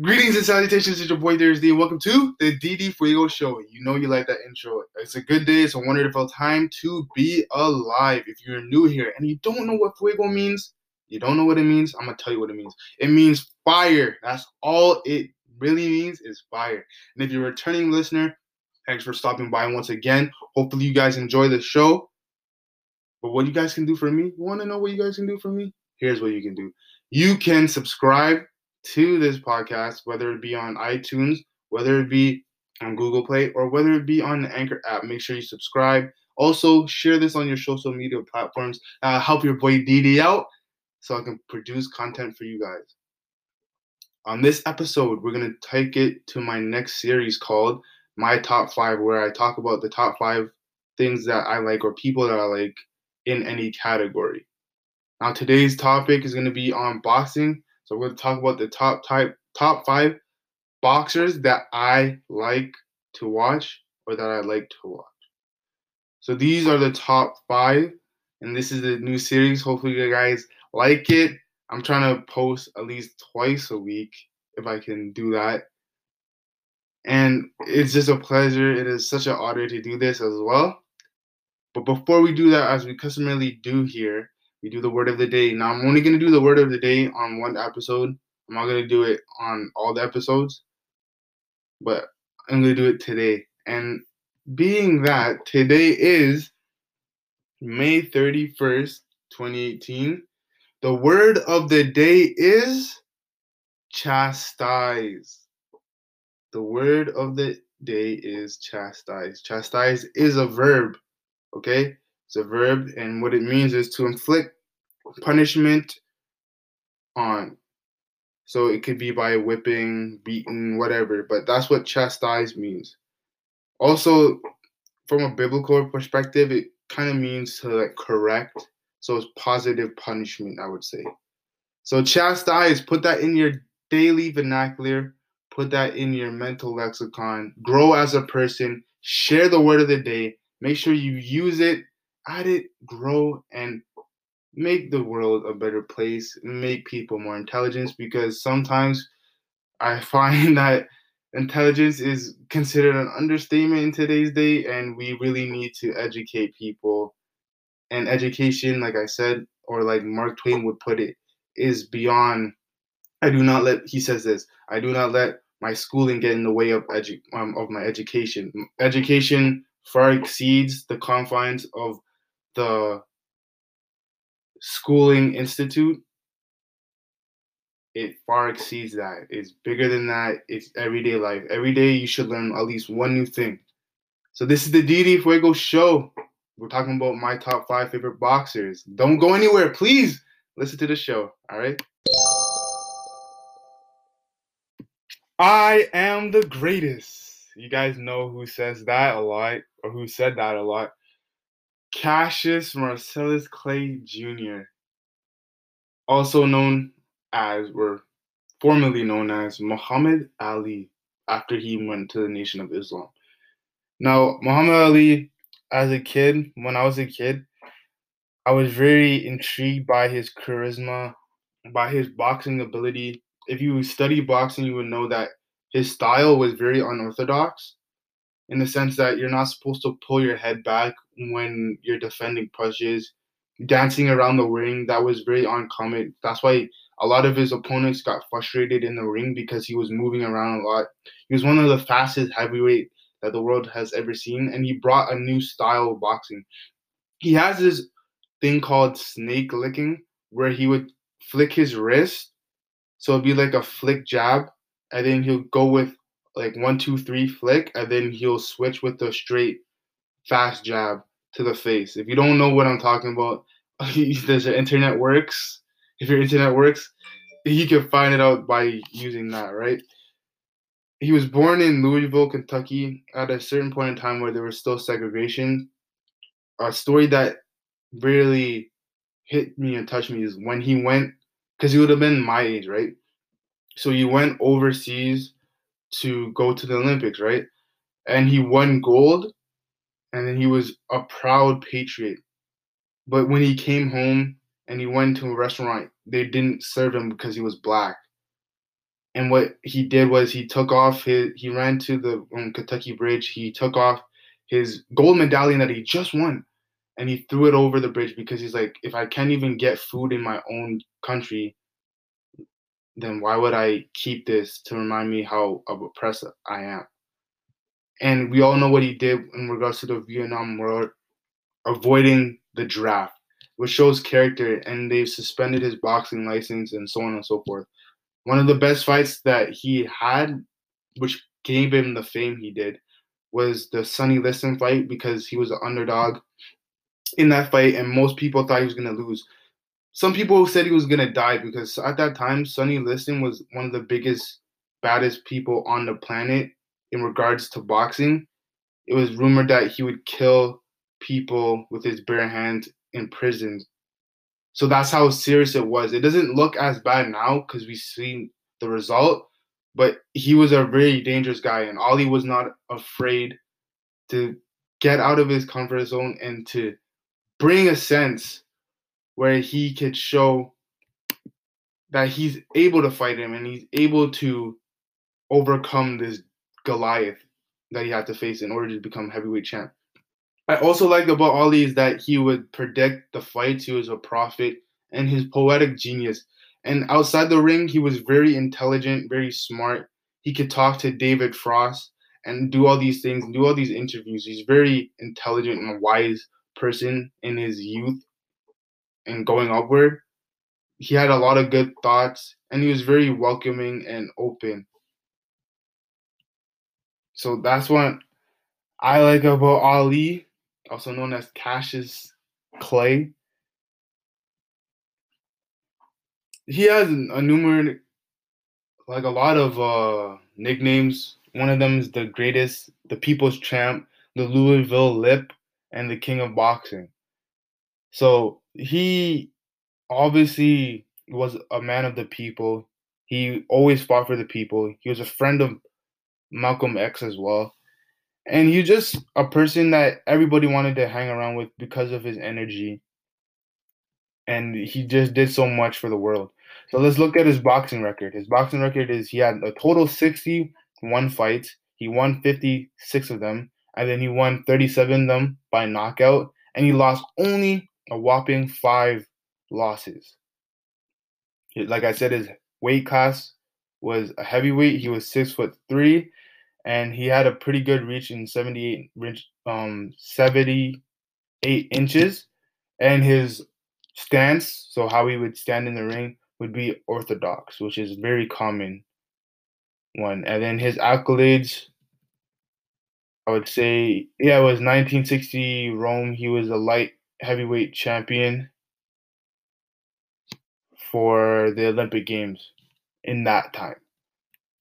Greetings and salutations, it's your boy Thursday. Welcome to the DD Fuego Show. You know you like that intro. It's a good day, it's a wonderful time to be alive. If you're new here and you don't know what Fuego means, you don't know what it means, I'm gonna tell you what it means. It means fire. That's all it really means is fire. And if you're a returning listener, thanks for stopping by once again. Hopefully you guys enjoy the show. But what you guys can do for me, you wanna know what you guys can do for me? Here's what you can do. You can subscribe to this podcast, whether it be on iTunes, whether it be on Google Play, or whether it be on the Anchor app. Make sure you subscribe. Also, share this on your social media platforms. Uh, help your boy DD out so I can produce content for you guys. On this episode, we're going to take it to my next series called My Top 5, where I talk about the top five things that I like or people that I like in any category. Now, today's topic is going to be on boxing so we're going to talk about the top type top five boxers that I like to watch or that I like to watch. So these are the top five, and this is the new series. Hopefully you guys like it. I'm trying to post at least twice a week if I can do that. And it's just a pleasure. It is such an honor to do this as well. But before we do that, as we customarily do here, we do the word of the day. Now I'm only gonna do the word of the day on one episode. I'm not gonna do it on all the episodes, but I'm gonna do it today. And being that today is May 31st, 2018, the word of the day is chastise. The word of the day is chastise. Chastise is a verb, okay? It's a verb, and what it means is to inflict punishment on. So it could be by whipping, beating, whatever, but that's what chastise means. Also, from a biblical perspective, it kind of means to like correct. So it's positive punishment, I would say. So chastise, put that in your daily vernacular, put that in your mental lexicon, grow as a person, share the word of the day, make sure you use it add it, grow, and make the world a better place, make people more intelligent because sometimes I find that intelligence is considered an understatement in today's day and we really need to educate people. And education, like I said, or like Mark Twain would put it, is beyond I do not let he says this, I do not let my schooling get in the way of edu- um, of my education. Education far exceeds the confines of the schooling institute it far exceeds that. It's bigger than that. It's everyday life. Every day you should learn at least one new thing. So this is the dd fuego show. We're talking about my top five favorite boxers. Don't go anywhere. Please listen to the show. All right? I am the greatest. You guys know who says that a lot or who said that a lot Cassius Marcellus Clay Jr., also known as, or formerly known as Muhammad Ali, after he went to the Nation of Islam. Now, Muhammad Ali, as a kid, when I was a kid, I was very intrigued by his charisma, by his boxing ability. If you study boxing, you would know that his style was very unorthodox in the sense that you're not supposed to pull your head back when you're defending punches, dancing around the ring. That was very uncommon. That's why a lot of his opponents got frustrated in the ring because he was moving around a lot. He was one of the fastest heavyweight that the world has ever seen, and he brought a new style of boxing. He has this thing called snake licking, where he would flick his wrist, so it'd be like a flick jab, and then he'll go with like one, two, three flick, and then he'll switch with the straight fast jab to the face. If you don't know what I'm talking about, there's an internet works. If your internet works, you can find it out by using that, right? He was born in Louisville, Kentucky, at a certain point in time where there was still segregation. A story that really hit me and touched me is when he went, because he would have been my age, right? So he went overseas to go to the Olympics, right? And he won gold, and then he was a proud patriot. But when he came home and he went to a restaurant, they didn't serve him because he was black. And what he did was he took off his he ran to the um, Kentucky Bridge. He took off his gold medallion that he just won and he threw it over the bridge because he's like, if I can't even get food in my own country, then why would I keep this to remind me how oppressed I am? And we all know what he did in regards to the Vietnam War, avoiding the draft, which shows character, and they've suspended his boxing license and so on and so forth. One of the best fights that he had, which gave him the fame he did, was the Sonny Liston fight because he was an underdog in that fight, and most people thought he was gonna lose. Some people said he was gonna die because at that time, Sonny Liston was one of the biggest, baddest people on the planet in regards to boxing. It was rumored that he would kill people with his bare hands in prison. So that's how serious it was. It doesn't look as bad now because we've seen the result, but he was a very dangerous guy, and Ali was not afraid to get out of his comfort zone and to bring a sense where he could show that he's able to fight him and he's able to overcome this Goliath that he had to face in order to become heavyweight champ. I also liked about Ali is that he would predict the fights. He was a prophet and his poetic genius. And outside the ring, he was very intelligent, very smart. He could talk to David Frost and do all these things, do all these interviews. He's very intelligent and wise person in his youth and going upward. He had a lot of good thoughts and he was very welcoming and open. So that's what I like about Ali, also known as Cassius Clay. He has a numerous, like a lot of uh, nicknames. One of them is the greatest, the people's champ, the Louisville Lip, and the king of boxing. So he obviously was a man of the people. He always fought for the people. He was a friend of Malcolm X as well. And he's just a person that everybody wanted to hang around with because of his energy. And he just did so much for the world. So let's look at his boxing record. His boxing record is he had a total 61 fights. He won 56 of them and then he won 37 of them by knockout, and he lost only a whopping five losses. Like I said, his weight class was a heavyweight. He was six foot three, and he had a pretty good reach in 78 um 78 inches, and his stance, so how he would stand in the ring, would be orthodox, which is very common one. And then his accolades I would say, yeah, it was 1960 Rome. He was a light heavyweight champion for the Olympic Games in that time.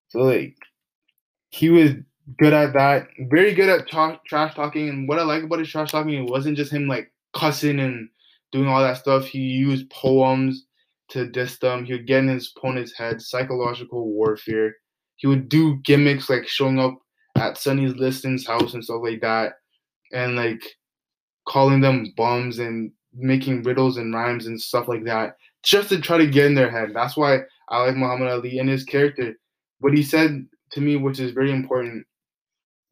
So like he was good at that, very good at tra- trash talking. And what I like about his trash talking, it wasn't just him like cussing and doing all that stuff. He used poems to diss them. He would get in his opponent's head, psychological warfare. He would do gimmicks like showing up at Sonny Liston's house and stuff like that, and like calling them bums and making riddles and rhymes and stuff like that, just to try to get in their head. That's why I like Muhammad Ali and his character. What he said to me, which is very important,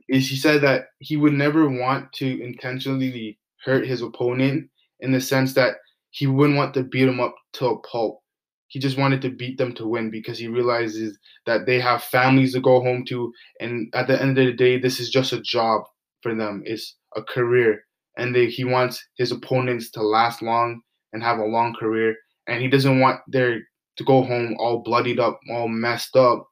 is he said that he would never want to intentionally hurt his opponent in the sense that he wouldn't want to beat him up to a pulp. He just wanted to beat them to win because he realizes that they have families to go home to and at the end of the day this is just a job for them. It's a career and they, he wants his opponents to last long and have a long career and he doesn't want their to go home all bloodied up all messed up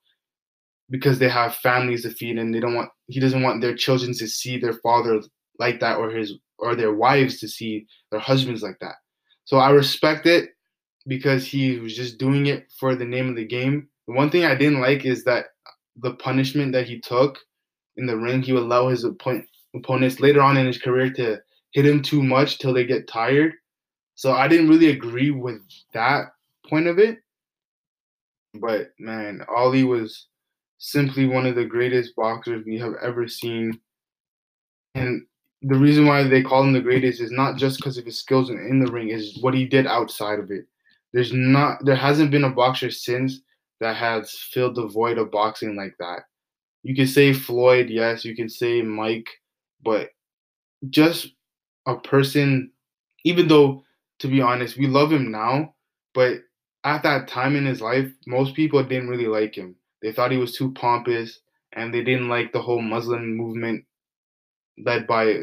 because they have families to feed and they don't want he doesn't want their children to see their father like that or his or their wives to see their husbands like that so i respect it because he was just doing it for the name of the game. The one thing I didn't like is that the punishment that he took in the ring, he would allow his opponent, opponents later on in his career to hit him too much till they get tired. So I didn't really agree with that point of it. But man, Ali was simply one of the greatest boxers we have ever seen. And the reason why they call him the greatest is not just because of his skills in the ring, is what he did outside of it. There's not there hasn't been a boxer since that has filled the void of boxing like that. You can say Floyd, yes, you can say Mike, but just a person, even though, to be honest, we love him now, but at that time in his life, most people didn't really like him. They thought he was too pompous, and they didn't like the whole Muslim movement led by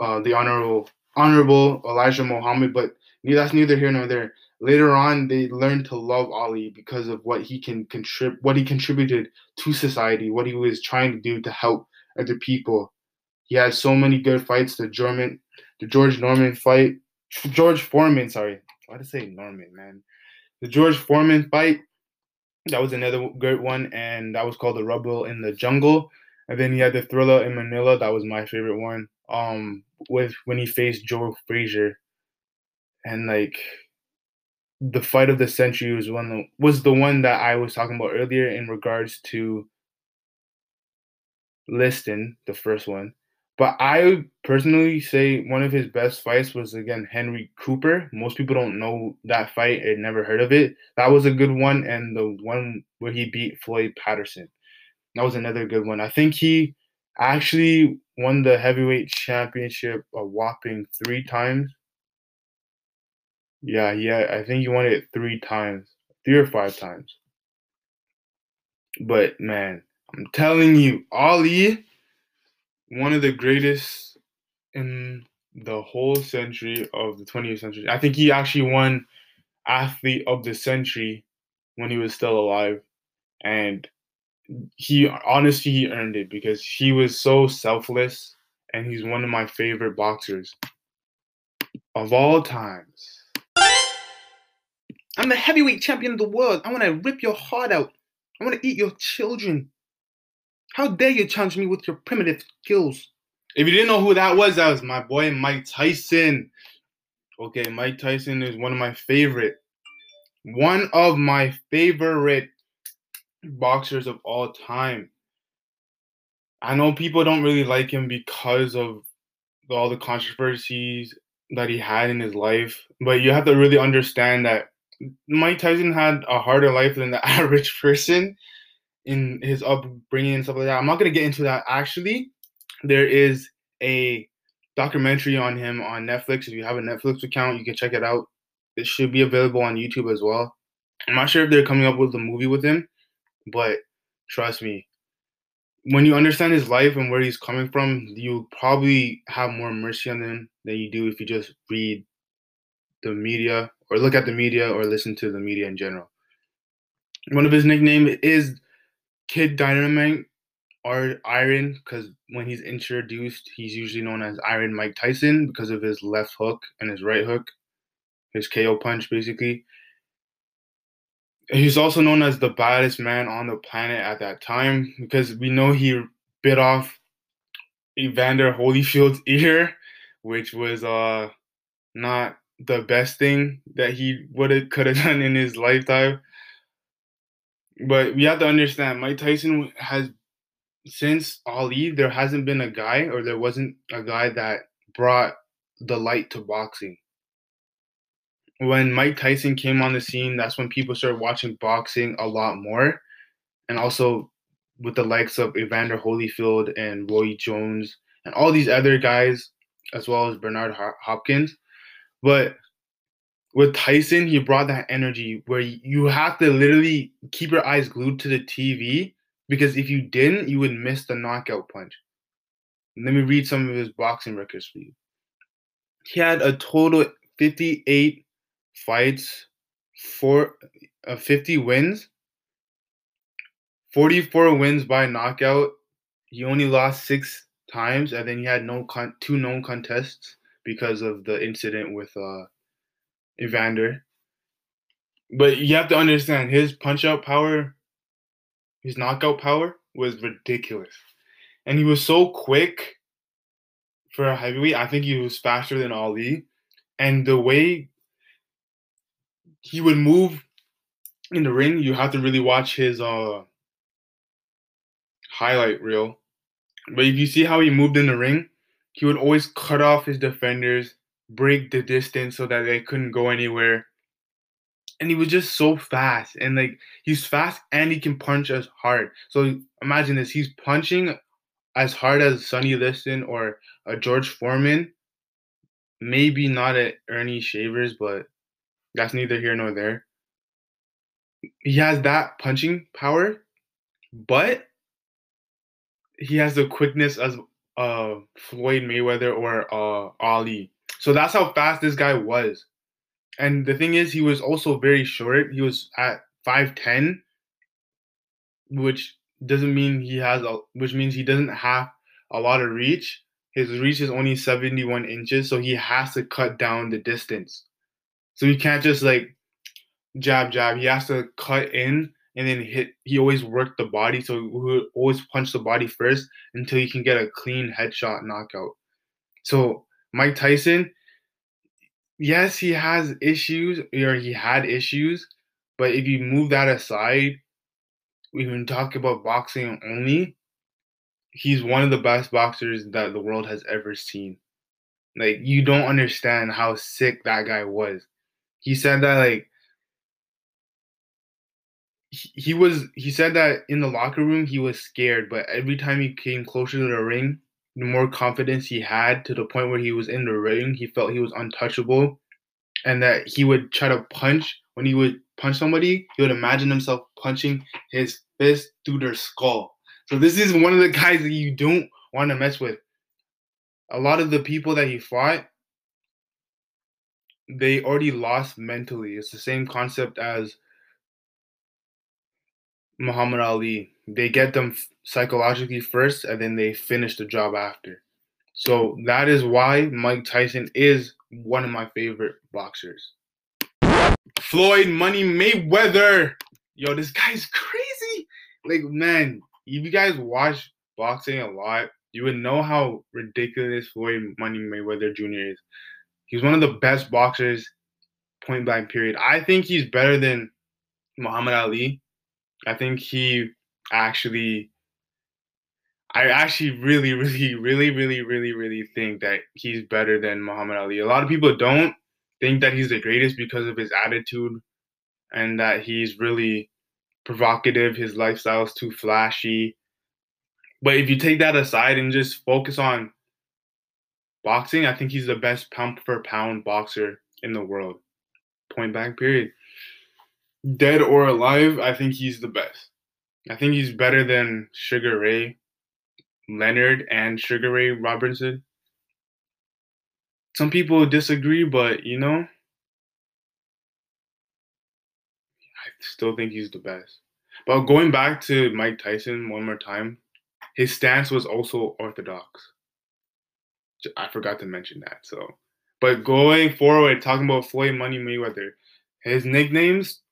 uh, the honorable honorable Elijah Muhammad. But that's neither here nor there. Later on, they learned to love Ali because of what he can contribute, what he contributed to society, what he was trying to do to help other people. He had so many good fights. The German, the George Norman fight, George Foreman. Sorry, why did I say Norman, man? The George Foreman fight. That was another great one, and that was called the Rumble in the Jungle. And then he had the Thriller in Manila. That was my favorite one. Um, with when he faced Joe Frazier, and like the fight of the century was one was the one that I was talking about earlier in regards to Liston, the first one. But I personally say one of his best fights was again Henry Cooper. Most people don't know that fight and never heard of it. That was a good one, and the one where he beat Floyd Patterson. That was another good one. I think he actually won the heavyweight championship a whopping three times. Yeah, yeah, I think he won it three times, three or five times. But man, I'm telling you, Ali, one of the greatest in the whole century of the 20th century. I think he actually won athlete of the century when he was still alive. And he honestly he earned it because he was so selfless and he's one of my favorite boxers of all times. I'm the heavyweight champion of the world. I want to rip your heart out. I want to eat your children. How dare you challenge me with your primitive skills? If you didn't know who that was, that was my boy Mike Tyson. Okay, Mike Tyson is one of my favorite, one of my favorite boxers of all time. I know people don't really like him because of all the controversies that he had in his life, but you have to really understand that Mike Tyson had a harder life than the average person in his upbringing and stuff like that. I'm not gonna get into that. Actually, there is a documentary on him on Netflix. If you have a Netflix account, you can check it out. It should be available on YouTube as well. I'm not sure if they're coming up with a movie with him, but trust me, when you understand his life and where he's coming from, you probably have more mercy on him than you do if you just read the media or look at the media or listen to the media in general. One of his nicknames is Kid Dynamite or Iron because when he's introduced, he's usually known as Iron Mike Tyson because of his left hook and his right hook, his KO punch, basically. He's also known as the baddest man on the planet at that time because we know he bit off Evander Holyfield's ear, which was uh not the best thing that he would have could have done in his lifetime. But we have to understand Mike Tyson has since Ali, there hasn't been a guy or there wasn't a guy that brought the light to boxing. When Mike Tyson came on the scene, that's when people started watching boxing a lot more. And also with the likes of Evander Holyfield and Roy Jones and all these other guys, as well as Bernard Hopkins. But with Tyson, he brought that energy where you have to literally keep your eyes glued to the TV because if you didn't, you would miss the knockout punch. Let me read some of his boxing records for you. He had a total 58 fights, four, uh, 50 wins, 44 wins by knockout. He only lost six times, and then he had no con- two known contests because of the incident with uh, Evander. But you have to understand his punch out power, his knockout power was ridiculous. And he was so quick for a heavyweight. I think he was faster than Ali. And the way he would move in the ring, you have to really watch his uh highlight reel. But if you see how he moved in the ring, he would always cut off his defenders, break the distance so that they couldn't go anywhere. and he was just so fast and like he's fast and he can punch as hard. So imagine this: he's punching as hard as Sonny Liston or a George Foreman. Maybe not at Ernie Shavers, but that's neither here nor there. He has that punching power, but he has the quickness as uh Floyd Mayweather or uh Ali. So that's how fast this guy was. And the thing is, he was also very short. He was at 5'10, which doesn't mean he has a, which means he doesn't have a lot of reach. His reach is only 71 inches, so he has to cut down the distance. So he can't just like jab jab. He has to cut in and then hit. He always worked the body, so he would always punch the body first until he can get a clean headshot knockout. So Mike Tyson, yes, he has issues or he had issues, but if you move that aside, we can talk about boxing only. He's one of the best boxers that the world has ever seen. Like you don't understand how sick that guy was. He said that like he was he said that in the locker room he was scared, but every time he came closer to the ring, the more confidence he had to the point where he was in the ring, he felt he was untouchable and that he would try to punch when he would punch somebody, he would imagine himself punching his fist through their skull. So this is one of the guys that you don't want to mess with. A lot of the people that he fought, they already lost mentally. It's the same concept as Muhammad Ali. They get them psychologically first and then they finish the job after. So that is why Mike Tyson is one of my favorite boxers. Floyd Money Mayweather. Yo, this guy's crazy. Like, man, if you guys watch boxing a lot, you would know how ridiculous Floyd Money Mayweather Jr. is. He's one of the best boxers, point blank, period. I think he's better than Muhammad Ali. I think he actually I actually really, really, really, really, really, really think that he's better than Muhammad Ali. A lot of people don't think that he's the greatest because of his attitude and that he's really provocative. His lifestyle is too flashy. But if you take that aside and just focus on boxing, I think he's the best pound for pound boxer in the world. Point blank, period. Dead or alive, I think he's the best. I think he's better than Sugar Ray Leonard and Sugar Ray Robinson. Some people disagree, but you know, I still think he's the best. But going back to Mike Tyson one more time, his stance was also orthodox. I forgot to mention that. So, but going forward, talking about Floyd Money Mayweather, his nicknames,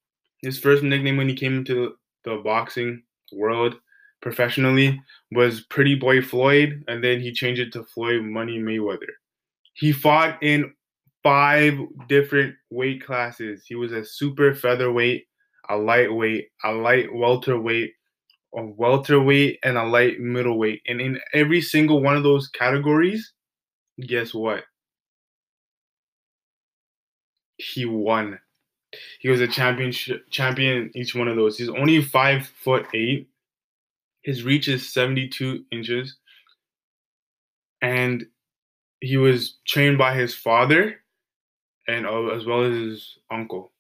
his first nickname when he came into the boxing world professionally was Pretty Boy Floyd, and then he changed it to Floyd Money Mayweather. He fought in five different weight classes. He was a super featherweight, a lightweight, a light welterweight, a welterweight, and a light middleweight. And in every single one of those categories, guess what? He won. He was a champion champion in each one of those. He's only five foot eight his reach is 72 inches. And he was trained by his father and uh, as well as his uncle.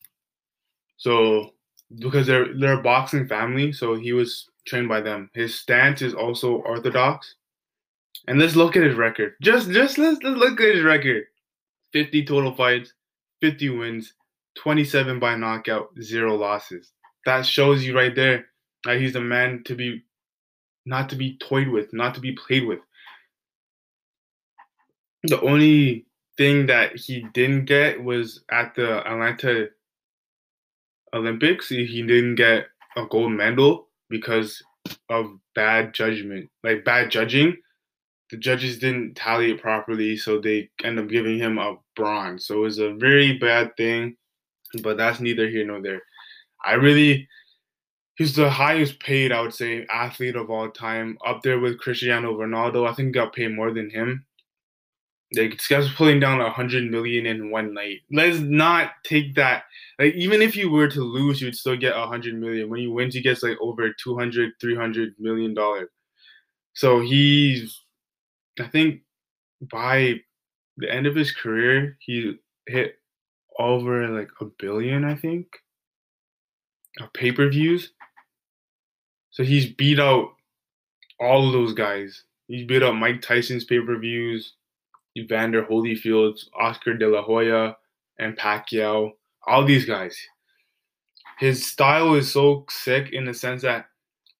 So because they're they're a boxing family, so he was trained by them. His stance is also orthodox. And let's look at his record. Just just let's, let's look at his record. 50 total fights, 50 wins, 27 by knockout, zero losses. That shows you right there that he's a man to be not to be toyed with, not to be played with. The only thing that he didn't get was at the Atlanta Olympics, he didn't get a gold medal because of bad judgment, like bad judging. The judges didn't tally it properly, so they end up giving him a bronze. So it was a very bad thing, but that's neither here nor there. I really he's the highest paid, I would say, athlete of all time, up there with Cristiano Ronaldo. I think got paid more than him. Like this guy's pulling down a hundred million in one night. Let's not take that. Like even if you were to lose, you'd still get a hundred million. When you win, he gets like over 200, 300 million dollars. So he's, I think, by the end of his career, he hit over like a billion. I think of pay per views. So he's beat out all of those guys. He's beat out Mike Tyson's pay per views, Evander Holyfield's, Oscar De La Hoya, and Pacquiao. All these guys. His style is so sick in the sense that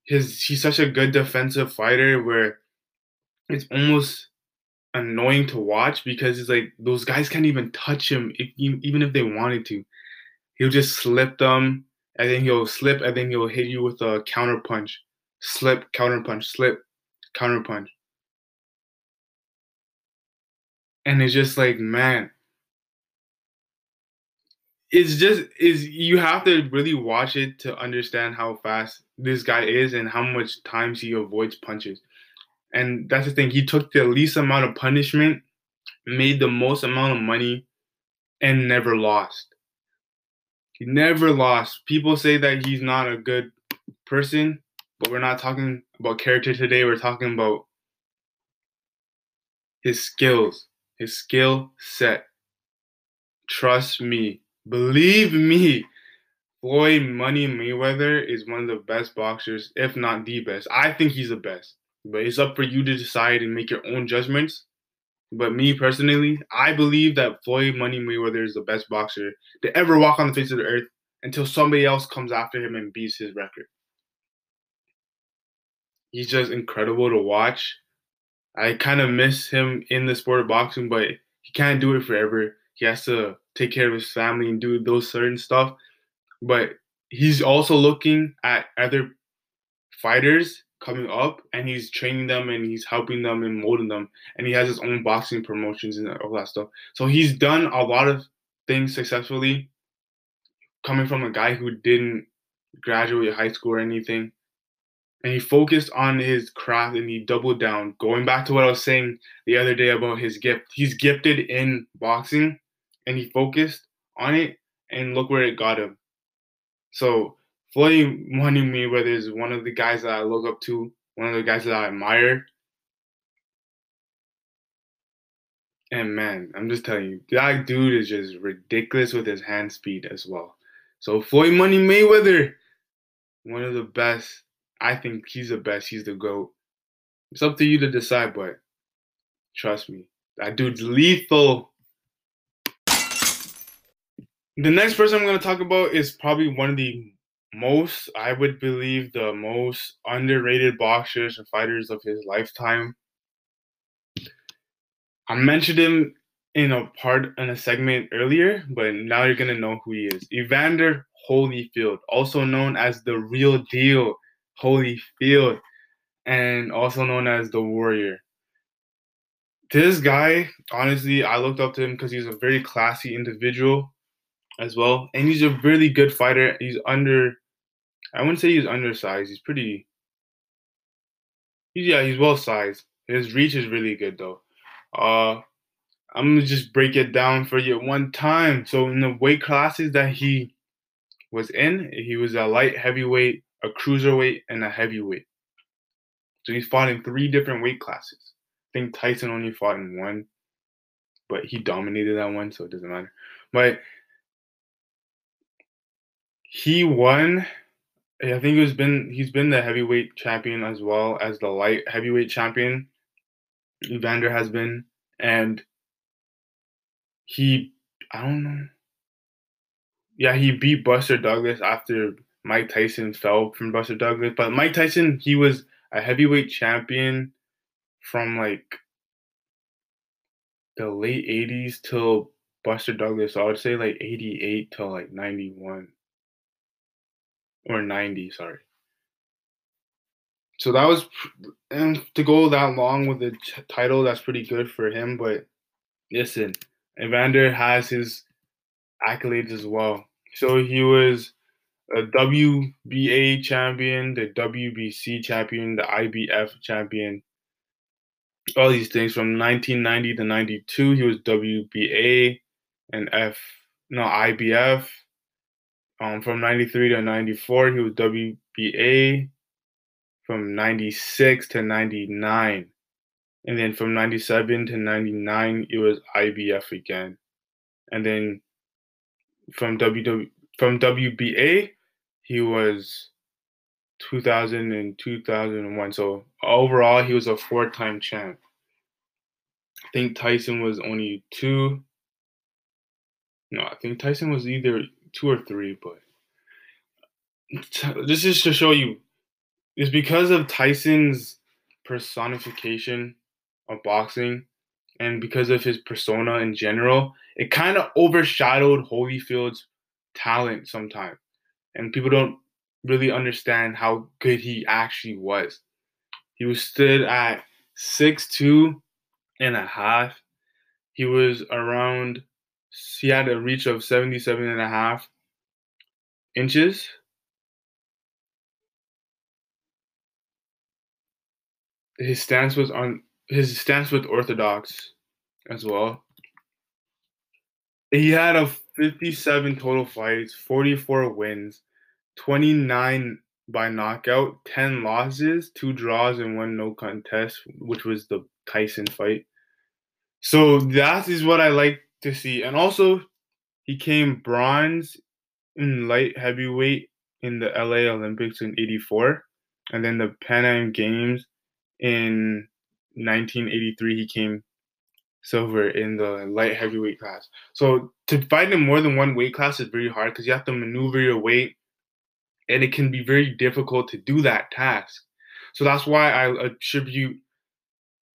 his he's such a good defensive fighter where it's almost annoying to watch because it's like those guys can't even touch him if, even if they wanted to. He'll just slip them and then he'll slip and then he'll hit you with a counter punch. Slip, counter punch, slip, counter punch. And it's just like, man, it's just is you have to really watch it to understand how fast this guy is and how much times he avoids punches. And that's the thing. He took the least amount of punishment, made the most amount of money, and never lost. He never lost. People say that he's not a good person, but we're not talking about character today. We're talking about his skills, his skill set. Trust me, believe me. Floyd Money Mayweather is one of the best boxers, if not the best. I think he's the best, but it's up for you to decide and make your own judgments. But me personally, I believe that Floyd Money Mayweather is the best boxer to ever walk on the face of the earth until somebody else comes after him and beats his record. He's just incredible to watch. I kind of miss him in the sport of boxing, but he can't do it forever. He has to take care of his family and do those certain stuff. But he's also looking at other fighters coming up and he's training them and he's helping them and molding them and he has his own boxing promotions and all that stuff. So he's done a lot of things successfully coming from a guy who didn't graduate high school or anything and he focused on his craft and he doubled down. Going back to what i was saying the other day about his gift he's gifted in boxing and he focused on it and look where it got him. So Floyd Money Mayweather is one of the guys that I look up to, one of the guys that I admire. And man, I'm just telling you, that dude is just ridiculous with his hand speed as well. So Floyd Money Mayweather, one of the best. I think he's the best. He's the GOAT. It's up to you to decide, but trust me, that dude's lethal. The next person I'm going to talk about is probably one of the most, I would believe, the most underrated boxers and fighters of his lifetime. I mentioned him in a part in a segment earlier, but now you're gonna know who he is. Evander Holyfield, also known as the real deal Holyfield, and also known as the Warrior. This guy, honestly, I looked up to him because he's a very classy individual as well, and he's a really good fighter. He's under I wouldn't say he's undersized. He's pretty. He's, yeah, he's well sized. His reach is really good though. Uh, I'm gonna just break it down for you one time. So in the weight classes that he was in, he was a light heavyweight, a cruiserweight, and a heavyweight. So he's fought in three different weight classes. I think Tyson only fought in one, but he dominated that one, so it doesn't matter. But he won I think he's been he's been the heavyweight champion as well as the light heavyweight champion. Evander has been, and he I don't know. Yeah, he beat Buster Douglas after Mike Tyson fell from Buster Douglas. But Mike Tyson, he was a heavyweight champion from like the late 80s till Buster Douglas. I would say like 88 till like 91 or 90, sorry. So that was, and to go that long with the title, that's pretty good for him. But listen, Evander has his accolades as well. So he was a WBA champion, the WBC champion, the IBF champion. all these things from 1990 to 92 he was WBA and F no IBF um, from 93 to 94 he was WBA from 96 to 99 and then from 97 to 99 it was IBF again. And then from WW from WBA he was 2000 and 2001 so overall he was a four-time champ. I think Tyson was only two. No I think Tyson was either two or three but this is to show you it's because of Tyson's personification of boxing and because of his persona in general, it kind of overshadowed Holyfield's talent sometimes. And people don't really understand how good he actually was. He was stood at six two and a half. He was around he had a reach of 77 and a half inches. His stance was on his stance with orthodox as well. He had a 57 total fights, 44 wins, 29 by knockout, 10 losses, two draws, and one no contest, which was the Tyson fight. So that is what I like to see. And also, he came bronze in light heavyweight in the LA Olympics in 84. And then the Pan Am Games in 1983, he came silver in the light heavyweight class. So to fight in more than one weight class is very hard because you have to maneuver your weight, and it can be very difficult to do that task. So that's why I attribute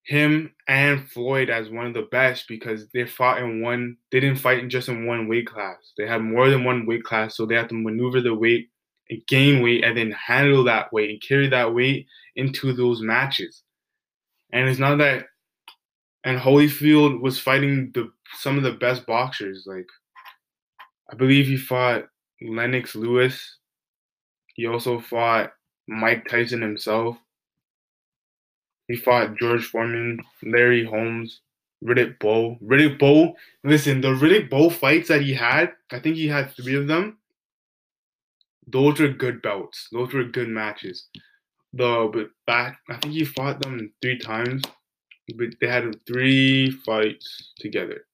him and Floyd as one of the best because they fought in one. They didn't fight in just in one weight class. They had more than one weight class, so they have to maneuver the weight and gain weight, and then handle that weight and carry that weight into those matches. And it's not that and Holyfield was fighting the some of the best boxers. Like I believe he fought Lennox Lewis. He also fought Mike Tyson himself. He fought George Foreman, Larry Holmes, Riddick Bowe. Riddick Bowe, listen, the Riddick Bowe fights that he had, I think he had three of them. Those were good bouts. Those were good matches. The but back, I think he fought them three times but they had three fights together.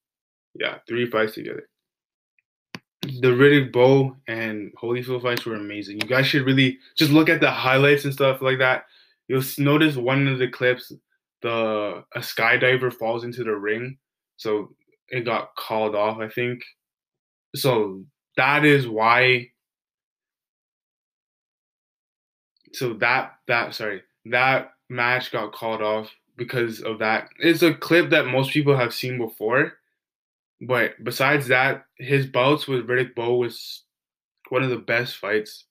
Yeah, three fights together. The Riddick Bowe and Holyfield fights were amazing. You guys should really just look at the highlights and stuff like that. You'll notice one of the clips, the a skydiver falls into the ring, so it got called off. I think. So that is why. So that that sorry that match got called off because of that. It's a clip that most people have seen before. But besides that, his bouts with Riddick Bowe was one of the best fights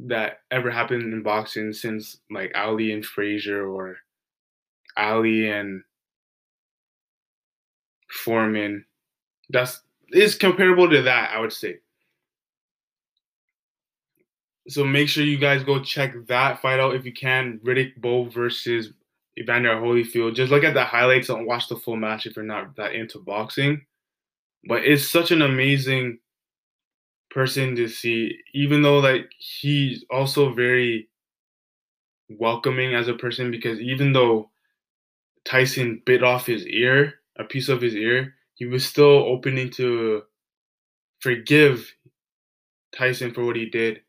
that ever happened in boxing since like Ali and Frazier or Ali and Foreman. That's is comparable to that, I would say. So make sure you guys go check that fight out if you can. Riddick Bowe versus Evander Holyfield. Just look at the highlights and watch the full match if you're not that into boxing. But it's such an amazing person to see, even though like he's also very welcoming as a person because even though Tyson bit off his ear, a piece of his ear, he was still opening to forgive Tyson for what he did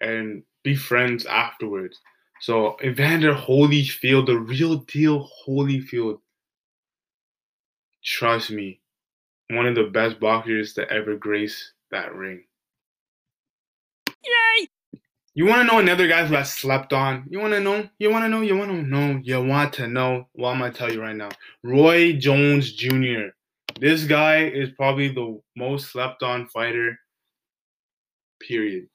and be friends afterwards. So Evander Holyfield, the real deal Holyfield, trust me, one of the best boxers to ever grace that ring. Yay! You want to know another guy who has slept on? You want to know? You want to know? You want to know? You want to know? Well, I'm going to tell you right now. Roy Jones Jr. This guy is probably the most slept on fighter, period.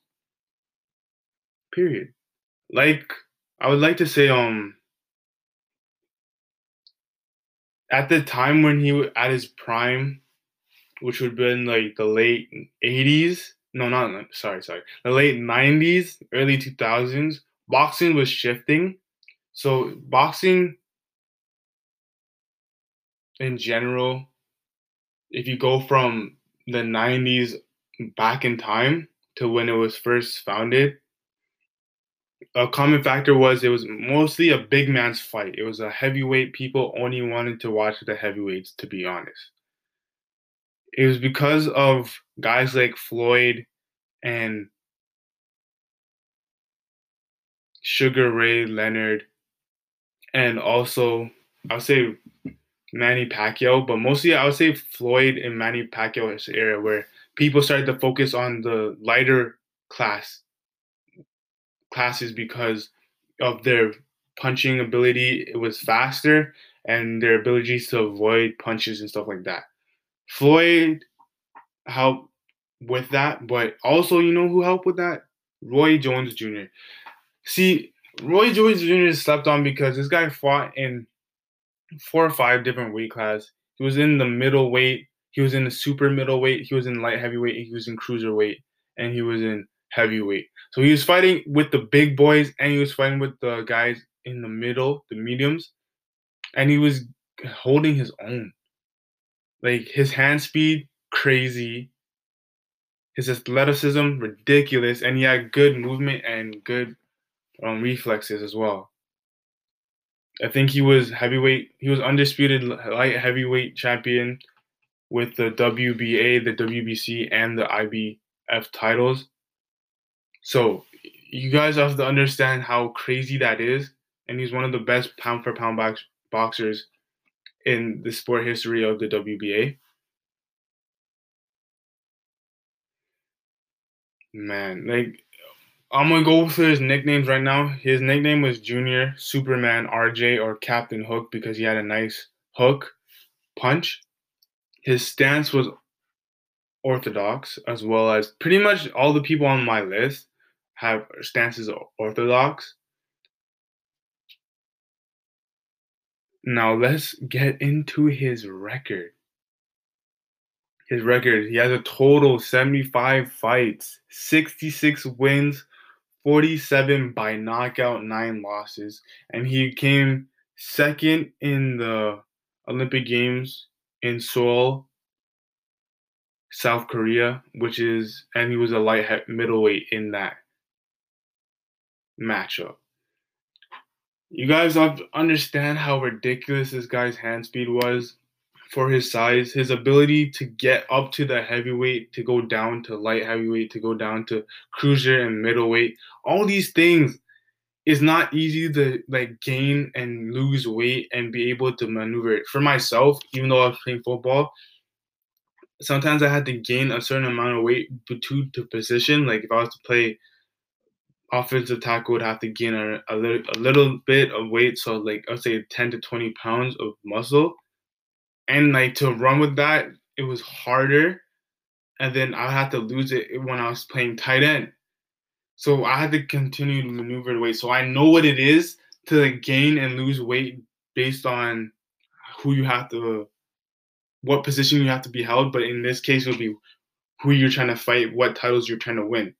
Period. Like I would like to say, um, at the time when he was at his prime, which would have been like the late '80s. No, not sorry, sorry, the late '90s, early 2000s. Boxing was shifting, so boxing in general, if you go from the 90s back in time to when it was first founded, a common factor was it was mostly a big man's fight. It was a heavyweight. People only wanted to watch the heavyweights, to be honest. It was because of guys like Floyd and Sugar Ray Leonard, and also I would say Manny Pacquiao, but mostly I would say Floyd and Manny Pacquiao's era where people started to focus on the lighter class classes because of their punching ability. It was faster and their abilities to avoid punches and stuff like that. Floyd helped with that, but also you know who helped with that? Roy Jones Jr. See, Roy Jones Jr. slept on because this guy fought in four or five different weight classes. He was in the middleweight, he was in the super middleweight, he was in light heavyweight, he was in cruiserweight, and he was in heavyweight. So he was fighting with the big boys and he was fighting with the guys in the middle, the mediums, and he was holding his own. Like his hand speed, crazy. His athleticism, ridiculous, and he had good movement and good um, reflexes as well. I think he was heavyweight. He was undisputed light heavyweight champion with the WBA, the WBC, and the IBF titles. So you guys have to understand how crazy that is, and he's one of the best pound for pound box- boxers in the sport history of the WBA. Man, like I'm gonna go through his nicknames right now. His nickname was Junior Superman RJ or Captain Hook because he had a nice hook punch. His stance was orthodox, as well as pretty much all the people on my list have stances orthodox. Now let's get into his record. His record, he has a total 75 fights, 66 wins, 47 by knockout, 9 losses, and he came second in the Olympic Games in Seoul, South Korea, which is and he was a light middleweight in that matchup. You guys understand how ridiculous this guy's hand speed was for his size, his ability to get up to the heavyweight, to go down to light heavyweight, to go down to cruiser and middleweight. All these things is not easy to like gain and lose weight and be able to maneuver it. For myself, even though I was playing football, sometimes I had to gain a certain amount of weight to to position. Like if I was to play offensive tackle would have to gain a, a, little, a little bit of weight, so like I'd say 10 to 20 pounds of muscle. And like to run with that, it was harder. And then I had to lose it when I was playing tight end. So I had to continue to maneuver the weight. So I know what it is to like gain and lose weight based on who you have to, what position you have to be held. But in this case, it'll be who you're trying to fight, what titles you're trying to win.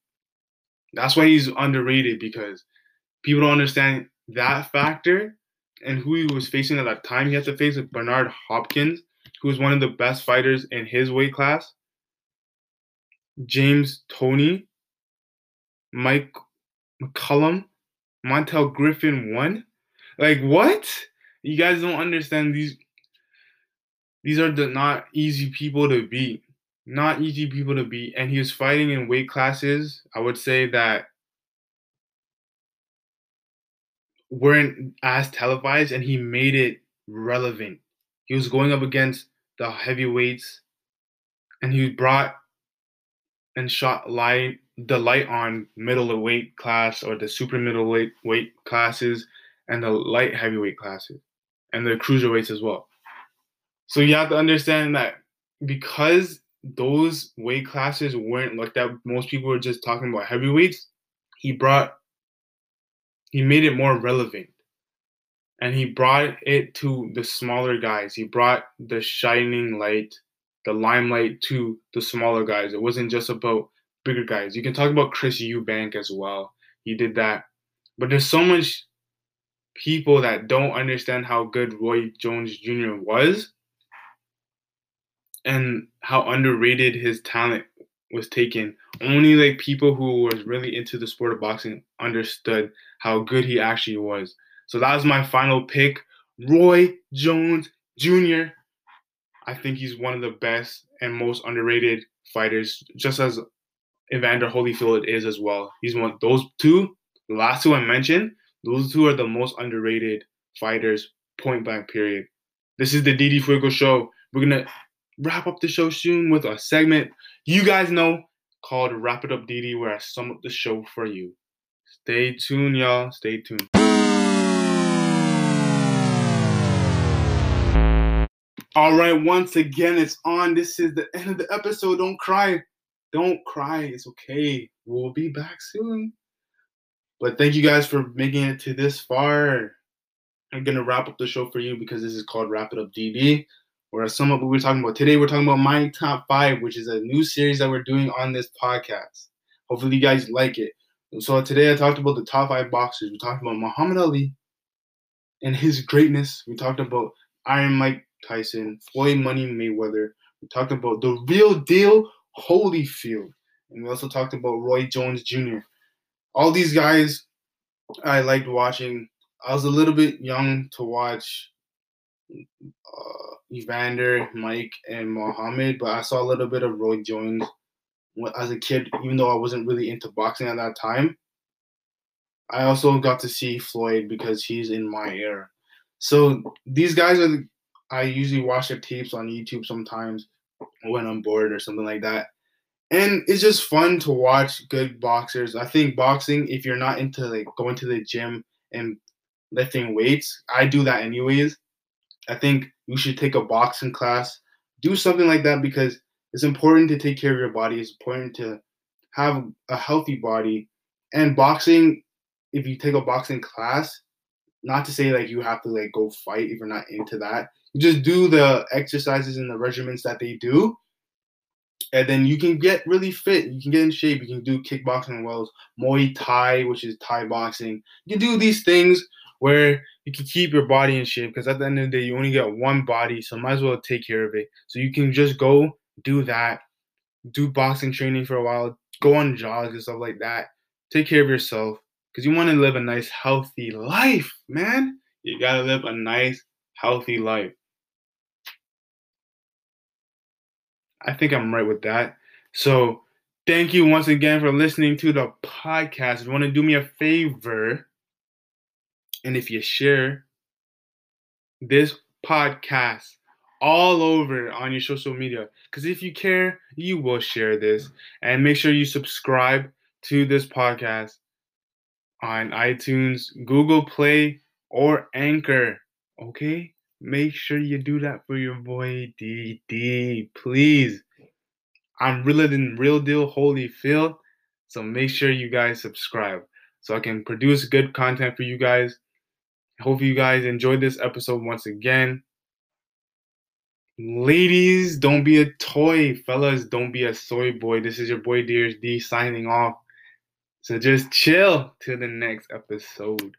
That's why he's underrated because people don't understand that factor and who he was facing at that time. He had to face Bernard Hopkins, who was one of the best fighters in his weight class. James Toney, Mike McCallum, Montell Griffin won. Like what? You guys don't understand these. These are the not easy people to beat not easy people to beat. And he was fighting in weight classes, I would say that weren't as televised, and he made it relevant. He was going up against the heavyweights, and he brought and shot light the light on middleweight class or the super middleweight weight classes and the light heavyweight classes and the cruiserweights as well. So you have to understand that because those weight classes weren't looked at. Most people were just talking about heavyweights. He brought, he made it more relevant. And he brought it to the smaller guys. He brought the shining light, the limelight to the smaller guys. It wasn't just about bigger guys. You can talk about Chris Eubank as well. He did that. But there's so much people that don't understand how good Roy Jones Jr. was and how underrated his talent was taken. Only like people who was really into the sport of boxing understood how good he actually was. So that was my final pick, Roy Jones Jr. I think he's one of the best and most underrated fighters, just as Evander Holyfield is as well. He's one those two, the last two I mentioned, those two are the most underrated fighters, point blank period. This is the DD Fuego show. We're gonna wrap up the show soon with a segment you guys know called Wrap It Up DD, where I sum up the show for you. Stay tuned, y'all. Stay tuned. All right, once again, it's on. This is the end of the episode. Don't cry. Don't cry. It's okay. We'll be back soon. But thank you guys for making it to this far. I'm gonna wrap up the show for you because this is called Wrap It Up DD, where some of what we're talking about today. We're talking about my top five, which is a new series that we're doing on this podcast. Hopefully, you guys like it. So today I talked about the top five boxers. We talked about Muhammad Ali and his greatness. We talked about Iron Mike Tyson, Floyd Money Mayweather. We talked about the real deal Holyfield, and we also talked about Roy Jones Jr. All these guys I liked watching. I was a little bit young to watch uh, Evander, Mike, and Muhammad, but I saw a little bit of Roy Jones as a kid, even though I wasn't really into boxing at that time. I also got to see Floyd because he's in my era. So these guys are the, I usually watch their tapes on YouTube sometimes when I'm bored or something like that. And it's just fun to watch good boxers. I think boxing, if you're not into like going to the gym and lifting weights, I do that anyways. I think you should take a boxing class, do something like that because it's important to take care of your body. It's important to have a healthy body. And boxing, if you take a boxing class, not to say like you have to like go fight if you're not into that. You just do the exercises and the regimens that they do. And then you can get really fit. You can get in shape. You can do kickboxing wells, Muay Thai, which is Thai boxing. You can do these things where you can keep your body in shape because at the end of the day, you only get one body, so might as well take care of it. So you can just go do that, do boxing training for a while, go on jogs and stuff like that. Take care of yourself because you want to live a nice, healthy life, man. You gotta live a nice, healthy life. I think I'm right with that. So, thank you once again for listening to the podcast. If you want to do me a favor, and if you share this podcast all over on your social media, because if you care, you will share this. And make sure you subscribe to this podcast on iTunes, Google Play, or Anchor. Okay? Make sure you do that for your boy DD, please. I'm realer than real deal holy Holyfield, so make sure you guys subscribe so I can produce good content for you guys. Hope you guys enjoyed this episode once again. Ladies, don't be a toy. Fellas, don't be a soy boy. This is your boy Dears D signing off. So just chill till the next episode.